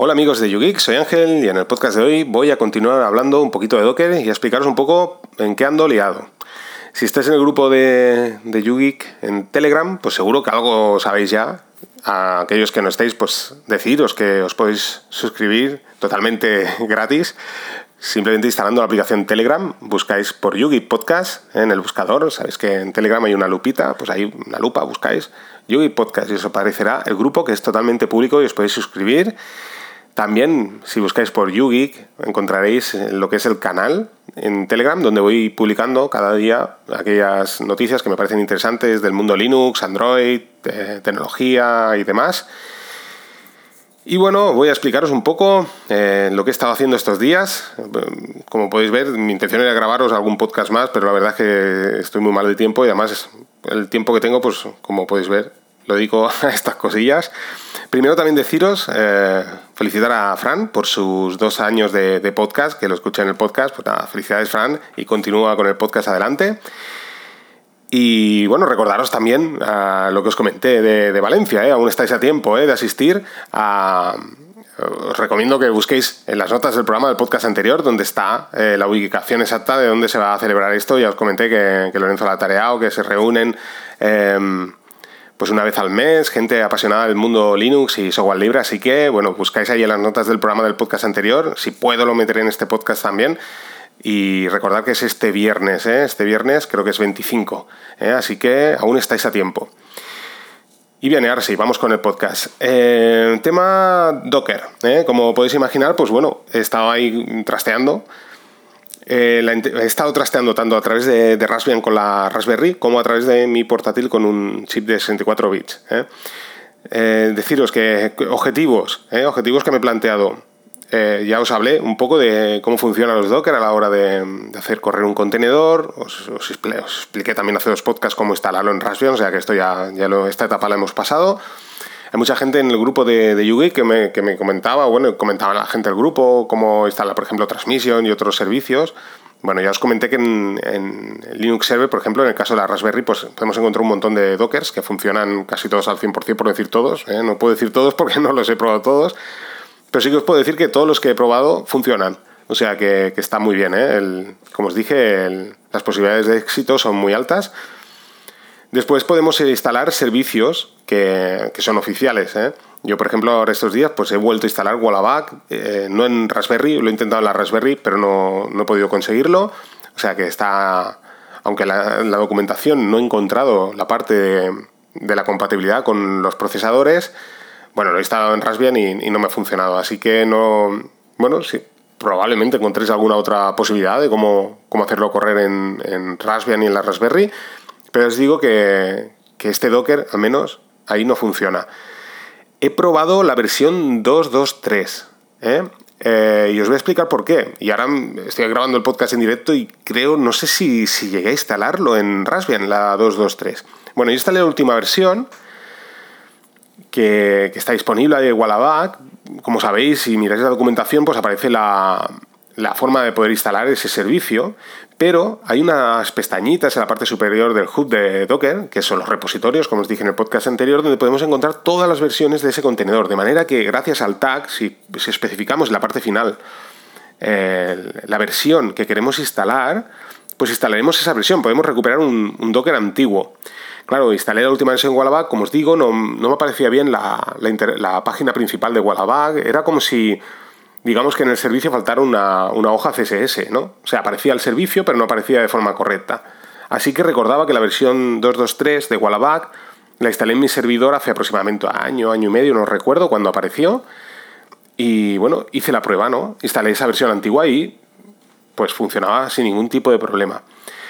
Hola amigos de YouGeek, soy Ángel y en el podcast de hoy voy a continuar hablando un poquito de Docker y a explicaros un poco en qué ando liado. Si estáis en el grupo de, de YouGeek en Telegram, pues seguro que algo sabéis ya. A aquellos que no estéis, pues deciros que os podéis suscribir totalmente gratis. Simplemente instalando la aplicación Telegram, buscáis por Yugi Podcast en el buscador. Sabéis que en Telegram hay una lupita, pues hay una lupa, buscáis Yugi Podcast y os aparecerá el grupo que es totalmente público y os podéis suscribir también, si buscáis por YouGeek, encontraréis lo que es el canal en Telegram, donde voy publicando cada día aquellas noticias que me parecen interesantes del mundo Linux, Android, tecnología y demás. Y bueno, voy a explicaros un poco eh, lo que he estado haciendo estos días. Como podéis ver, mi intención era grabaros algún podcast más, pero la verdad es que estoy muy mal de tiempo y además el tiempo que tengo, pues como podéis ver, lo dedico a estas cosillas. Primero también deciros, eh, felicitar a Fran por sus dos años de, podcast, que lo escuché en el podcast. Pues nada, felicidades Fran y continúa con el podcast adelante. Y bueno, recordaros también a lo que os comenté de, Valencia, ¿eh? aún estáis a tiempo ¿eh? de asistir. Os recomiendo que busquéis en las notas del programa del podcast anterior, donde está eh, la ubicación exacta de dónde se va a celebrar esto. Ya os comenté que, Lorenzo la ha tareado, que se reúnen em, pues una vez al mes, gente apasionada del mundo Linux y software libre, así que bueno, buscáis ahí en las notas del programa del podcast anterior, si puedo lo meteré en este podcast también. Y recordad que es este viernes, ¿eh? este viernes creo que es 25, ¿eh? así que aún estáis a tiempo. Y bien, ahora sí, vamos con el podcast. Eh, tema Docker. Como podéis imaginar, pues bueno, he estado ahí trasteando eh, he estado trasteando tanto a través de, Raspbian con la Raspberry como a través de mi portátil con un chip de 64 bits. ¿eh? Eh, deciros que objetivos, objetivos que me he planteado. ya os hablé un poco de cómo funcionan los Docker a la hora de, hacer correr un contenedor. Os, expliqué también hace dos podcasts cómo instalarlo en Raspbian, o sea que esto ya esta etapa la hemos pasado. Hay mucha gente en el grupo de, de Yugi que me, que me comentaba, bueno, comentaba la gente del grupo cómo instala, por ejemplo, Transmission y otros servicios. Bueno, ya os comenté que en, Linux Server, por ejemplo, en el caso de la Raspberry, pues podemos encontrar un montón de Dockers que funcionan casi todos al 100%, por decir todos. ¿eh? No puedo decir todos porque no los he probado todos, pero sí que os puedo decir que todos los que he probado funcionan. O sea que, que está muy bien. ¿eh? como os dije, las posibilidades de éxito son muy altas. Después podemos instalar servicios que, son oficiales. ¿eh? Yo, por ejemplo, ahora estos días pues he vuelto a instalar Wallaback, eh, no en Raspberry, lo he intentado en la Raspberry, pero no, he podido conseguirlo. O sea que está, aunque la, la documentación no he encontrado la parte de, la compatibilidad con los procesadores, bueno, lo he instalado en Raspbian y, no me ha funcionado. Así que no, bueno, sí, probablemente encontréis alguna otra posibilidad de cómo, cómo hacerlo correr en, en Raspbian y en la Raspberry. Pero os digo que, este Docker, al menos, ahí no funciona. He probado la versión 2.2.3. ¿eh? ¿eh? y os voy a explicar por qué. Y ahora estoy grabando el podcast en directo y creo, no sé si, si llegué a instalarlo en Raspbian, la 2.2.3. Bueno, yo instalé la última versión que, está disponible de Wallaback. Como sabéis, si miráis la documentación, pues aparece la, la forma de poder instalar ese servicio, pero hay unas pestañitas en la parte superior del hub de Docker, que son los repositorios, como os dije en el podcast anterior, donde podemos encontrar todas las versiones de ese contenedor, de manera que gracias al tag, si, especificamos en la parte final la versión que queremos instalar, pues instalaremos esa versión, podemos recuperar un, Docker antiguo. Claro, instalé la última versión en Wallaback, como os digo, no, me parecía bien la, la página principal de Wallaback, era como si digamos que en el servicio faltara una, hoja CSS, ¿no? O sea, aparecía el servicio, pero no aparecía de forma correcta. Así que recordaba que la versión 2.2.3 de Wallaback la instalé en mi servidor hace aproximadamente año, año y medio, no recuerdo cuando apareció. Y bueno, hice la prueba, ¿no? Instalé esa versión antigua y pues funcionaba sin ningún tipo de problema.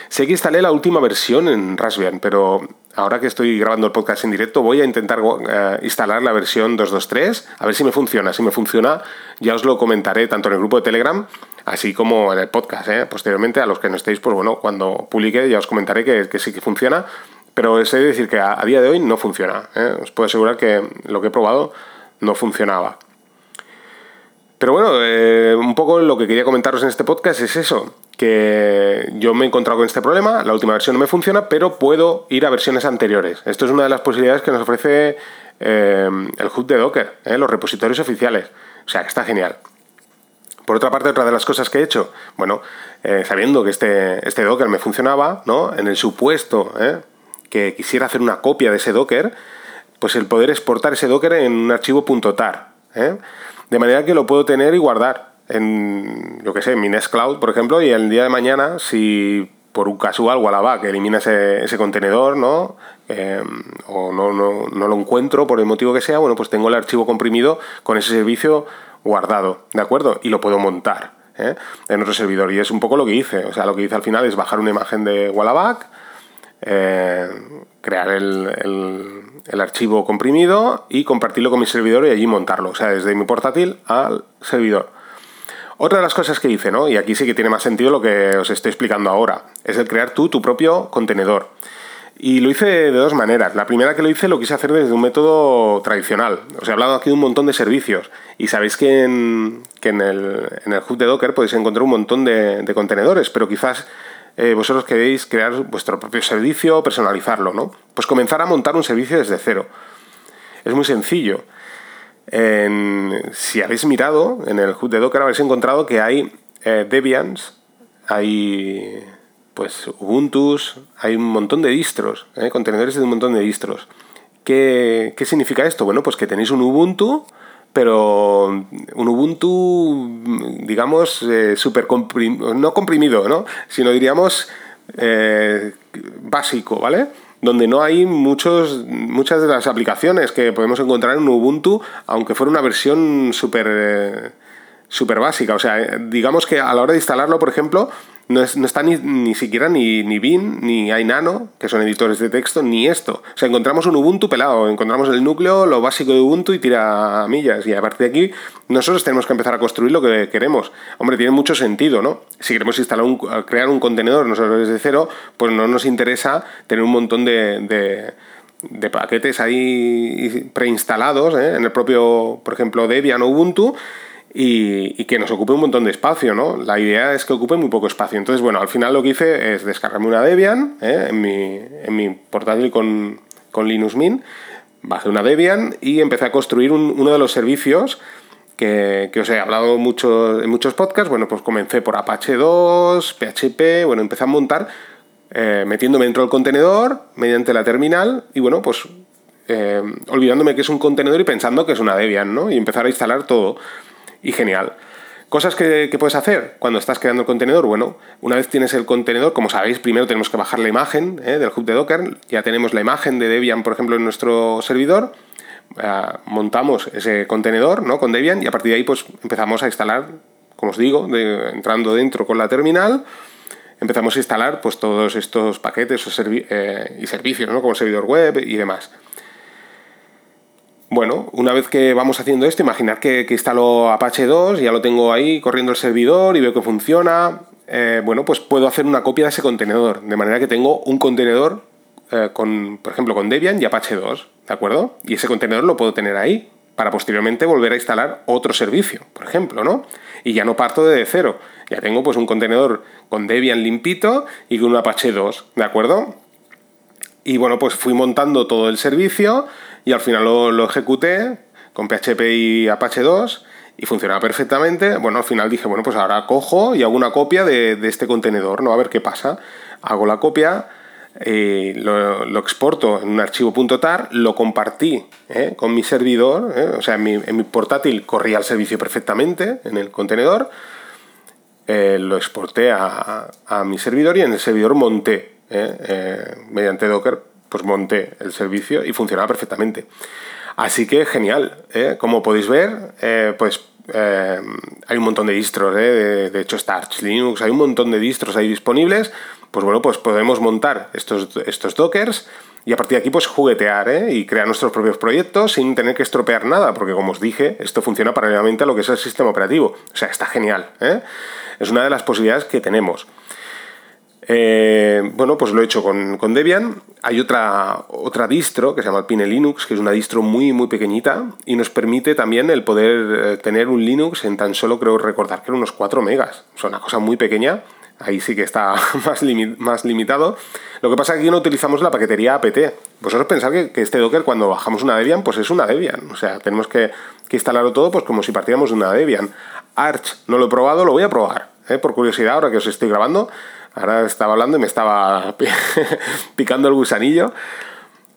Sé que instalé la última versión en Raspbian, pero ahora que estoy grabando el podcast en directo voy a intentar eh, instalar la versión 2.2.3, a ver si me funciona. Si me funciona, ya os lo comentaré tanto en el grupo de Telegram, así como en el podcast. ¿eh? Posteriormente, a los que no estéis, pues bueno, cuando publique ya os comentaré que, sí que funciona, pero es decir que a, día de hoy no funciona. ¿eh? Os puedo asegurar que lo que he probado no funcionaba. Pero bueno, eh, un poco lo que quería comentaros en este podcast es eso, que yo me he encontrado con este problema, la última versión no me funciona, pero puedo ir a versiones anteriores. Esto es una de las posibilidades que nos ofrece eh, el hub de Docker, eh, los repositorios oficiales. O sea, que está genial. Por otra parte, otra de las cosas que he hecho, bueno, sabiendo que este, este Docker me funcionaba, ¿no? En el supuesto que quisiera hacer una copia de ese Docker, pues el poder exportar ese Docker en un archivo .tar, ¿eh? De manera que lo puedo tener y guardar en, lo que sé, en mi Nextcloud, por ejemplo, y el día de mañana, si por un casual que elimina ese, ese contenedor, ¿no? o no, no, no, lo encuentro por el motivo que sea, bueno, pues tengo el archivo comprimido con ese servicio guardado, ¿de acuerdo? Y lo puedo montar ¿eh? en otro servidor. Y es un poco lo que hice. O sea, lo que hice al final es bajar una imagen de Wallaback, eh, crear el, el, archivo comprimido y compartirlo con mi servidor y allí montarlo. O sea, desde mi portátil al servidor. Otra de las cosas que hice, ¿no? Y aquí sí que tiene más sentido lo que os estoy explicando ahora, es el crear tú tu propio contenedor. Y lo hice de dos maneras. La primera que lo hice lo quise hacer desde un método tradicional. Os he hablado aquí de un montón de servicios. Y sabéis que en, el, hub de Docker podéis encontrar un montón de, contenedores, pero quizás eh, vosotros queréis crear vuestro propio servicio, personalizarlo, ¿no? Pues comenzar a montar un servicio desde cero. Es muy sencillo. si habéis mirado en el hub de Docker, habréis encontrado que hay eh, Debians, hay pues Ubuntu, hay un montón de distros, ¿eh? contenedores de un montón de distros. ¿Qué, significa esto? Bueno, pues que tenéis un Ubuntu, pero un Ubuntu, digamos, eh, comprimido, no comprimido, ¿no? Sino diríamos eh, básico, ¿vale? Donde no hay muchos, muchas de las aplicaciones que podemos encontrar en un Ubuntu, aunque fuera una versión súper super básica. O sea, digamos que a la hora de instalarlo, por ejemplo, no, está ni, ni, siquiera ni, ni Bin, ni iNano, que son editores de texto, ni esto. O sea, encontramos un Ubuntu pelado, encontramos el núcleo, lo básico de Ubuntu y tira millas. Y a partir de aquí, nosotros tenemos que empezar a construir lo que queremos. Hombre, tiene mucho sentido, ¿no? Si queremos instalar un, crear un contenedor nosotros desde cero, pues no nos interesa tener un montón de, de paquetes ahí preinstalados ¿eh? en el propio, por ejemplo, Debian o Ubuntu y, que nos ocupe un montón de espacio, ¿no? La idea es que ocupe muy poco espacio. Entonces, bueno, al final lo que hice es descargarme una Debian ¿eh? en, mi, en, mi, portátil con, con, Linux Mint, bajé una Debian y empecé a construir uno de los servicios que, que, os he hablado mucho, en muchos podcasts. Bueno, pues comencé por Apache 2, PHP, bueno, empecé a montar eh, metiéndome dentro del contenedor mediante la terminal y bueno, pues eh, olvidándome que es un contenedor y pensando que es una Debian, ¿no? Y empezar a instalar todo y genial. Cosas que, puedes hacer cuando estás creando el contenedor. Bueno, una vez tienes el contenedor, como sabéis, primero tenemos que bajar la imagen ¿eh? del hub de Docker. Ya tenemos la imagen de Debian, por ejemplo, en nuestro servidor. Eh, montamos ese contenedor ¿no? con Debian y a partir de ahí pues, empezamos a instalar, como os digo, entrando dentro con la terminal. Empezamos a instalar pues, todos estos paquetes eh, y servicios, ¿no? como servidor web y demás. Bueno, una vez que vamos haciendo esto, imaginar que, instalo Apache 2, ya lo tengo ahí corriendo el servidor y veo que funciona. Eh, bueno, pues puedo hacer una copia de ese contenedor, de manera que tengo un contenedor eh, con, por ejemplo, con Debian y Apache 2, ¿de acuerdo? Y ese contenedor lo puedo tener ahí para posteriormente volver a instalar otro servicio, por ejemplo, ¿no? Y ya no parto de cero, ya tengo pues un contenedor con Debian limpito y con un Apache 2, ¿de acuerdo? Y bueno, pues fui montando todo el servicio y al final lo, ejecuté con PHP y Apache 2 y funcionaba perfectamente. Bueno, al final dije, bueno, pues ahora cojo y hago una copia de, este contenedor, ¿no? A ver qué pasa. Hago la copia, eh, lo, exporto en un archivo .tar, lo compartí ¿eh? con mi servidor, ¿eh? o sea, en mi, portátil corría el servicio perfectamente en el contenedor, lo exporté a, a, mi servidor y en el servidor monté, mediante Docker, pues monté el servicio y funcionaba perfectamente. Así que genial, ¿eh? como podéis ver, eh, pues eh, hay un montón de distros, de, hecho está Arch Linux, hay un montón de distros ahí disponibles, pues bueno, pues podemos montar estos, estos dockers y a partir de aquí pues juguetear y crear nuestros propios proyectos sin tener que estropear nada, porque como os dije, esto funciona paralelamente a lo que es el sistema operativo, o sea, está genial, es una de las posibilidades que tenemos. Eh, bueno, pues lo he hecho con, Debian. Hay otra, otra distro que se llama Pine Linux, que es una distro muy, muy pequeñita y nos permite también el poder eh, tener un Linux en tan solo, creo recordar que eran unos 4 megas. Es una cosa muy pequeña. ahí sí que está más, más limitado. Lo que pasa es que aquí no utilizamos la paquetería apt. Vosotros pensáis que, que, este Docker cuando bajamos una Debian, pues es una Debian. O sea, tenemos que, que, instalarlo todo pues como si partiéramos de una Debian. Arch no lo he probado, lo voy a probar. ¿eh? Por curiosidad, ahora que os estoy grabando. Ahora estaba hablando y me estaba picando el gusanillo.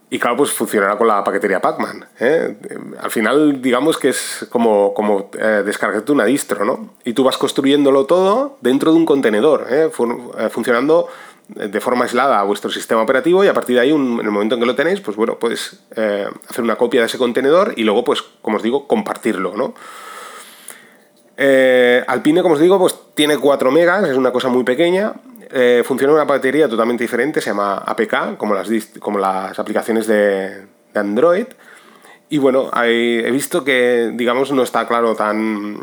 Y claro, pues funcionará con la paquetería Pacman. ¿eh? Al final, digamos que es como, como eh, descargarte una distro, ¿no? Y tú vas construyéndolo todo dentro de un contenedor, ¿eh? eh funcionando de forma aislada a vuestro sistema operativo y a partir de ahí, en el momento en que lo tenéis, pues bueno, puedes hacer una copia de ese contenedor y luego, pues, como os digo, compartirlo, ¿no? Alpine, como os digo, pues tiene 4 megas, es una cosa muy pequeña eh, funciona una batería totalmente diferente, se llama APK, como las, como las aplicaciones de, Android. Y bueno, he visto que, digamos, no está claro tan...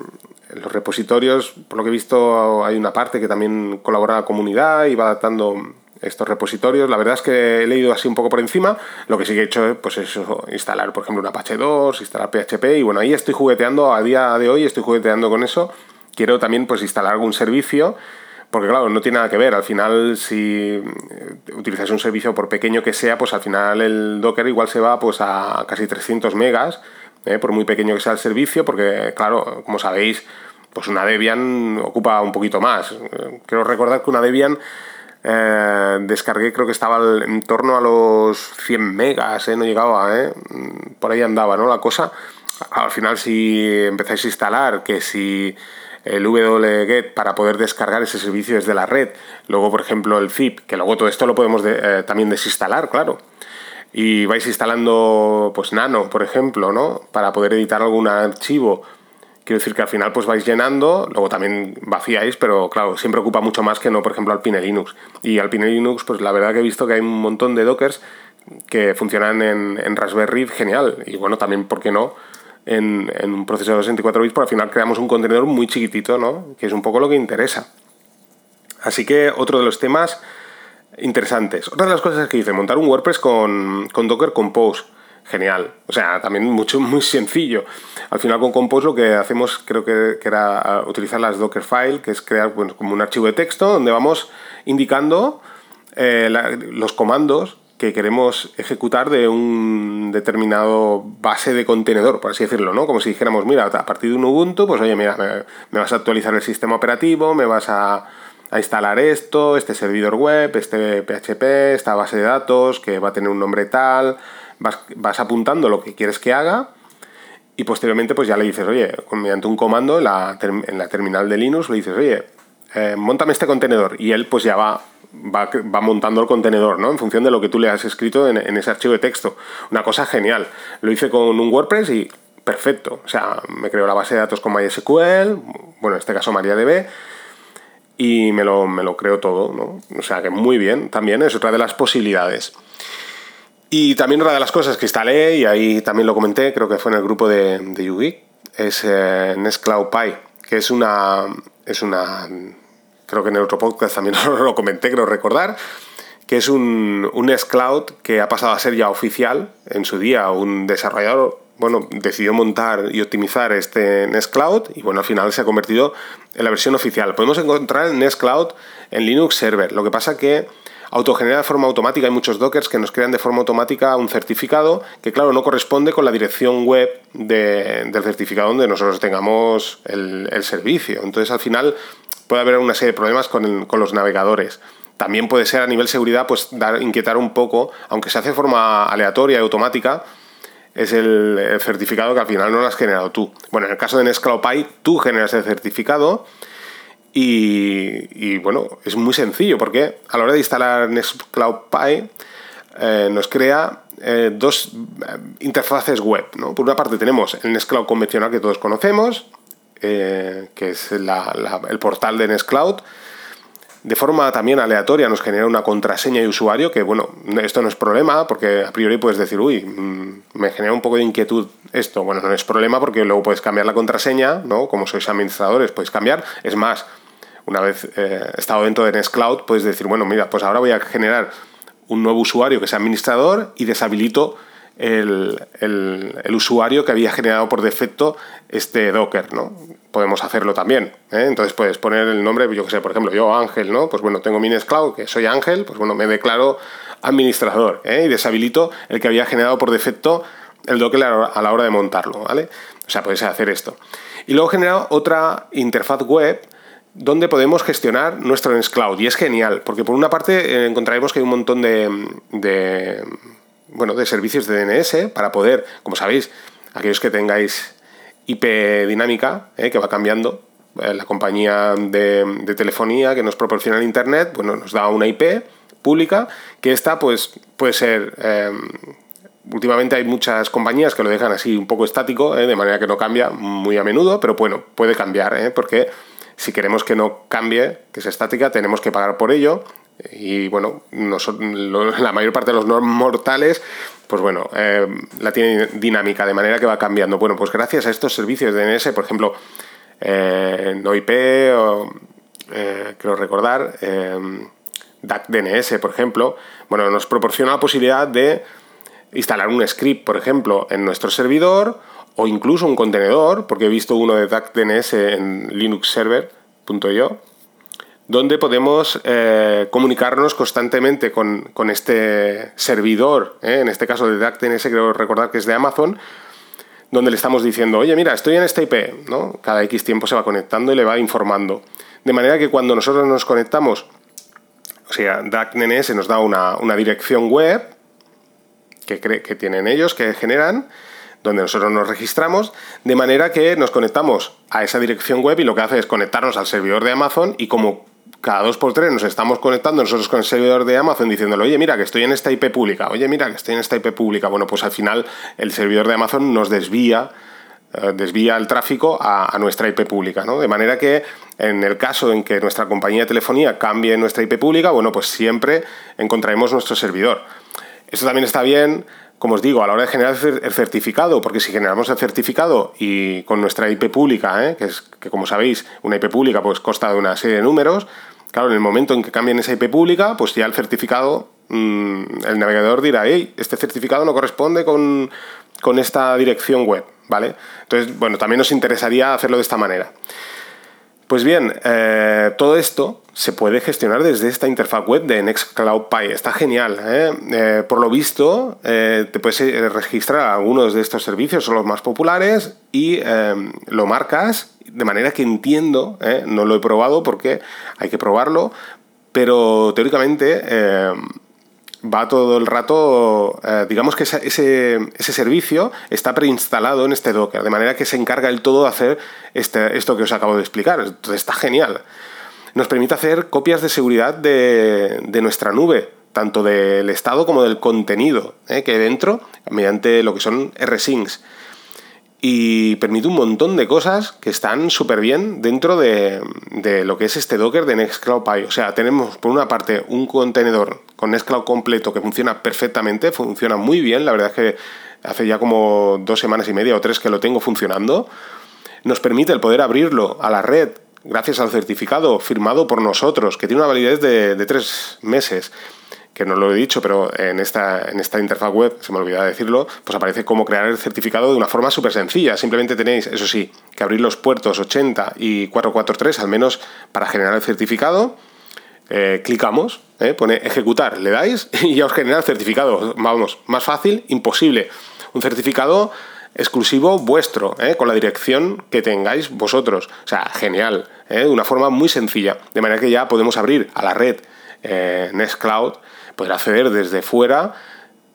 Los repositorios, por lo que he visto, hay una parte que también colabora la comunidad y va adaptando estos repositorios. La verdad es que he leído así un poco por encima. Lo que sí que he hecho pues, es instalar, por ejemplo, un Apache 2, instalar PHP. Y bueno, ahí estoy jugueteando, a día de hoy estoy jugueteando con eso. Quiero también pues, instalar algún servicio porque claro, no tiene nada que ver. Al final, si eh, utilizáis un servicio por pequeño que sea, pues al final el Docker igual se va pues a casi 300 megas, eh, por muy pequeño que sea el servicio, porque claro, como sabéis, pues una Debian ocupa un poquito más. Quiero recordar que una Debian eh, descargué, creo que estaba en torno a los 100 megas, no llegaba, por ahí andaba, ¿no? La cosa. Al final, si empezáis a instalar, que si el wget para poder descargar ese servicio desde la red. Luego, por ejemplo, el zip, que luego todo esto lo podemos eh, también desinstalar, claro. Y vais instalando, pues, Nano, por ejemplo, ¿no? Para poder editar algún archivo. Quiero decir que al final pues vais llenando, luego también vacíais, pero claro, siempre ocupa mucho más que no, por ejemplo, Alpine Linux. Y Alpine Linux, pues la verdad que he visto que hay un montón de dockers que funcionan en, en Raspberry genial. Y bueno, también, ¿por qué no? En, un procesador de 64 bits, pero al final creamos un contenedor muy chiquitito, ¿no? Que es un poco lo que interesa. Así que otro de los temas interesantes. Otra de las cosas que hice, montar un WordPress con, Docker Compose. Genial. O sea, también mucho, muy sencillo. Al final con Compose lo que hacemos creo que, era ah, utilizar las Docker File, que es crear como un archivo de texto donde vamos indicando eh, los comandos que queremos ejecutar de un determinado base de contenedor, por así decirlo, ¿no? Como si dijéramos, mira, a partir de un Ubuntu, pues oye, mira, me, vas a actualizar el sistema operativo, me vas a, instalar esto, este servidor web, este PHP, esta base de datos que va a tener un nombre tal, vas, apuntando lo que quieres que haga y posteriormente pues ya le dices, oye, mediante un comando en la, terminal de Linux le dices, oye, eh, montame este contenedor y él pues ya va va, va, montando el contenedor, ¿no? En función de lo que tú le has escrito en, ese archivo de texto. Una cosa genial. Lo hice con un WordPress y perfecto. O sea, me creo la base de datos con MySQL, bueno, en este caso MariaDB, y me lo, me lo creo todo, ¿no? O sea, que muy bien. También es otra de las posibilidades. Y también otra de las cosas que instalé, y ahí también lo comenté, creo que fue en el grupo de, de es eh, Nest Cloud que es una, es una creo que en el otro podcast también lo comenté, creo recordar, que es un, un Cloud que ha pasado a ser ya oficial en su día. Un desarrollador, bueno, decidió montar y optimizar este Nest Cloud y bueno, al final se ha convertido en la versión oficial. Podemos encontrar el Nest Cloud en Linux Server. Lo que pasa que autogenera de forma automática. Hay muchos dockers que nos crean de forma automática un certificado que, claro, no corresponde con la dirección web del certificado donde nosotros tengamos el, el, servicio. Entonces, al final, puede haber una serie de problemas con, los navegadores. También puede ser a nivel seguridad, pues inquietar un poco, aunque se hace de forma aleatoria y automática, es el, certificado que al final no lo has generado tú. Bueno, en el caso de Nextcloud tú generas el certificado y, bueno, es muy sencillo porque a la hora de instalar Nextcloud Pi eh, nos crea eh, dos eh, interfaces web. Por una parte tenemos el Nextcloud convencional que todos conocemos, eh, que es el portal de Nextcloud. De forma también aleatoria nos genera una contraseña de usuario, que bueno, esto no es problema, porque a priori puedes decir, uy, mm, me genera un poco de inquietud esto. Bueno, no es problema porque luego puedes cambiar la contraseña, ¿no? Como sois administradores, podéis cambiar. Es más, una vez eh, estado dentro de Nextcloud, puedes decir, bueno, mira, pues ahora voy a generar un nuevo usuario que sea administrador y deshabilito el, usuario que había generado por defecto este Docker, ¿no? Podemos hacerlo también. ¿eh? Entonces puedes poner el nombre, yo que sé, por ejemplo, yo Ángel, ¿no? Pues bueno, tengo mi Nextcloud, que soy Ángel, pues bueno, me declaro administrador ¿eh? y deshabilito el que había generado por defecto el Docker a la hora de montarlo, ¿vale? O sea, puedes hacer esto. Y luego genera otra interfaz web donde podemos gestionar nuestro Nextcloud. Y es genial, porque por una parte eh, encontraremos que hay un montón de, bueno, de servicios de DNS para poder, como sabéis, aquellos que tengáis IP dinámica, eh, que va cambiando, eh, la compañía de, telefonía que nos proporciona el Internet, bueno, nos da una IP pública, que esta pues, puede ser... últimamente hay muchas compañías que lo dejan así un poco estático, de manera que no cambia muy a menudo, pero bueno, puede cambiar, porque si queremos que no cambie, que sea estática, tenemos que pagar por ello. Y bueno, la mayor parte de los mortales, pues bueno, eh, la tienen dinámica, de manera que va cambiando. Bueno, pues gracias a estos servicios de DNS, por ejemplo, eh, NoIP, o, eh, quiero recordar, DAC DNS, por ejemplo, bueno, nos proporciona la posibilidad de instalar un script, por ejemplo, en nuestro servidor o incluso un contenedor, porque he visto uno de DNS en linuxserver.io, donde podemos eh, comunicarnos constantemente con, este servidor, eh, en este caso de DNS, creo recordar que es de Amazon, donde le estamos diciendo, oye, mira, estoy en esta IP, ¿no? Cada X tiempo se va conectando y le va informando. De manera que cuando nosotros nos conectamos, o sea, DNS nos da una, dirección web que, que tienen ellos, que generan, donde nosotros nos registramos, de manera que nos conectamos a esa dirección web y lo que hace es conectarnos al servidor de Amazon y como cada dos por tres nos estamos conectando nosotros con el servidor de Amazon diciéndole, oye, mira que estoy en esta IP pública, oye, mira que estoy en esta IP pública. Bueno, pues al final el servidor de Amazon nos desvía eh, desvía el tráfico a, nuestra IP pública, ¿no? De manera que en el caso en que nuestra compañía de telefonía cambie nuestra IP pública, bueno, pues siempre encontraremos nuestro servidor. Esto también está bien como os digo, a la hora de generar el certificado, porque si generamos el certificado y con nuestra IP pública, ¿eh? que es que como sabéis, una IP pública pues consta de una serie de números, claro, en el momento en que cambien esa IP pública, pues ya el certificado, mm, el navegador dirá, hey, este certificado no corresponde con, con esta dirección web, ¿vale? Entonces, bueno, también nos interesaría hacerlo de esta manera. Pues bien, eh, todo esto se puede gestionar desde esta interfaz web de Nextcloud Pi. Está genial. ¿eh? Eh, por lo visto, te puedes registrar algunos de estos servicios, son los más populares, y lo marcas de manera que entiendo, no lo he probado porque hay que probarlo, pero teóricamente va todo el rato, eh, digamos que ese, ese, servicio está preinstalado en este Docker, de manera que se encarga el todo de hacer este, esto que os acabo de explicar. Entonces está genial. Nos permite hacer copias de seguridad de, de nuestra nube, tanto del estado como del contenido eh, que hay dentro, mediante lo que son rsyncs y permite un montón de cosas que están súper bien dentro de, lo que es este Docker de Nextcloud Pi. O sea, tenemos por una parte un contenedor con Nextcloud completo que funciona perfectamente, funciona muy bien, la verdad es que hace ya como dos semanas y media o tres que lo tengo funcionando. Nos permite el poder abrirlo a la red gracias al certificado firmado por nosotros, que tiene una validez de, de tres meses que no lo he dicho, pero en esta, en esta interfaz web, se me olvidaba decirlo, pues aparece cómo crear el certificado de una forma súper sencilla. Simplemente tenéis, eso sí, que abrir los puertos 80 y 443, al menos para generar el certificado. Eh, clicamos, eh, pone ejecutar, le dais y ya os genera el certificado. Vamos, más fácil, imposible. Un certificado exclusivo vuestro, eh, con la dirección que tengáis vosotros. O sea, genial, de una forma muy sencilla. De manera que ya podemos abrir a la red Nextcloud poder acceder desde fuera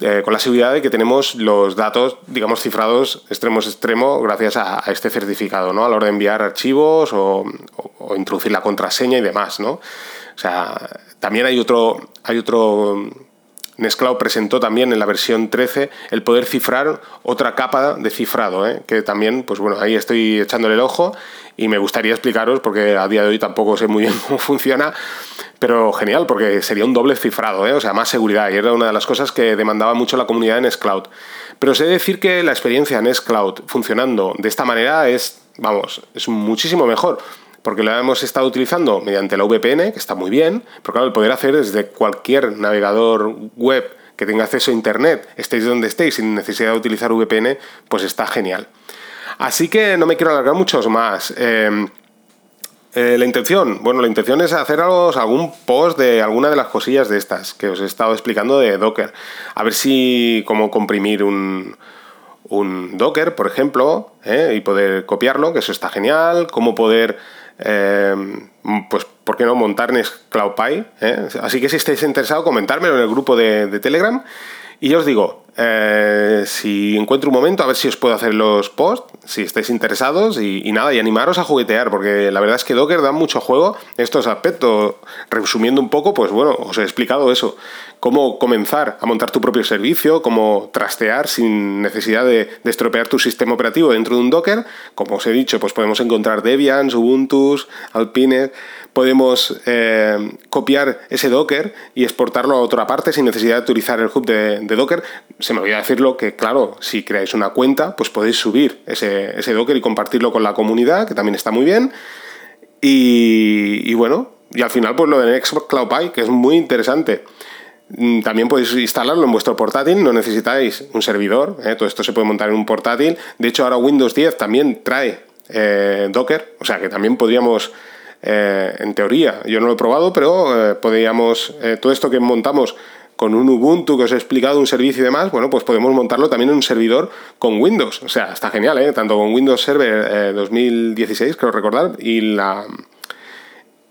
eh, con la seguridad de que tenemos los datos, digamos, cifrados extremos extremo gracias a, este certificado, ¿no? A la hora de enviar archivos o, introducir la contraseña y demás, ¿no? O sea, también hay otro, hay otro Nextcloud presentó también en la versión 13 el poder cifrar otra capa de cifrado, ¿eh? que también, pues bueno, ahí estoy echándole el ojo y me gustaría explicaros porque a día de hoy tampoco sé muy bien cómo funciona, pero genial, porque sería un doble cifrado, ¿eh? o sea, más seguridad, y era una de las cosas que demandaba mucho la comunidad en Nextcloud. Pero sé decir que la experiencia en Nextcloud funcionando de esta manera es, vamos, es muchísimo mejor, porque la hemos estado utilizando mediante la VPN, que está muy bien, pero claro, el poder hacer desde cualquier navegador web que tenga acceso a Internet, estéis donde estéis, sin necesidad de utilizar VPN, pues está genial. Así que no me quiero alargar muchos más. Em, eh, la intención, bueno, la intención es haceros algún post de alguna de las cosillas de estas que os he estado explicando de Docker. A ver si cómo comprimir un, un Docker, por ejemplo, ¿eh? y poder copiarlo, que eso está genial. Cómo poder, eh, pues, ¿por qué no montar en CloudPy? ¿eh? Así que si estáis interesados, comentármelo en el grupo de, de Telegram. Y yo os digo, eh, si encuentro un momento, a ver si os puedo hacer los posts, si estáis interesados y, nada, y animaros a juguetear, porque la verdad es que Docker da mucho juego estos aspectos. Resumiendo un poco, pues bueno, os he explicado eso, cómo comenzar a montar tu propio servicio, cómo trastear sin necesidad de, de estropear tu sistema operativo dentro de un Docker. Como os he dicho, pues podemos encontrar Debian, Ubuntu, Alpine podemos eh, copiar ese Docker y exportarlo a otra parte sin necesidad de utilizar el hub de, Docker. Se me olvidó decirlo que, claro, si creáis una cuenta, pues podéis subir ese, Docker y compartirlo con la comunidad, que también está muy bien. Y, bueno, y al final, pues lo de Nextcloud que es muy interesante. Mm, también podéis instalarlo en vuestro portátil, no necesitáis un servidor, ¿eh? todo esto se puede montar en un portátil. De hecho, ahora Windows 10 también trae eh, Docker, o sea que también podríamos eh, en teoría, yo no lo he probado, pero eh, podríamos, eh, todo esto que montamos con un Ubuntu que os he explicado, un servicio y demás, bueno, pues podemos montarlo también en un servidor con Windows. O sea, está genial, ¿eh? Tanto con Windows Server 2016, creo recordar, y la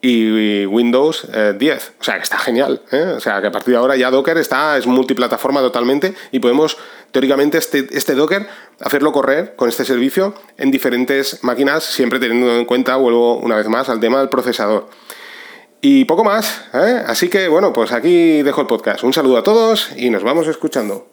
y Windows 10. O sea, que está genial. O sea, que a partir de ahora ya Docker está, es multiplataforma totalmente y podemos teóricamente este, este Docker, hacerlo correr con este servicio en diferentes máquinas, siempre teniendo en cuenta, vuelvo una vez más al tema del procesador. Y poco más, ¿eh? así que bueno, pues aquí dejo el podcast. Un saludo a todos y nos vamos escuchando.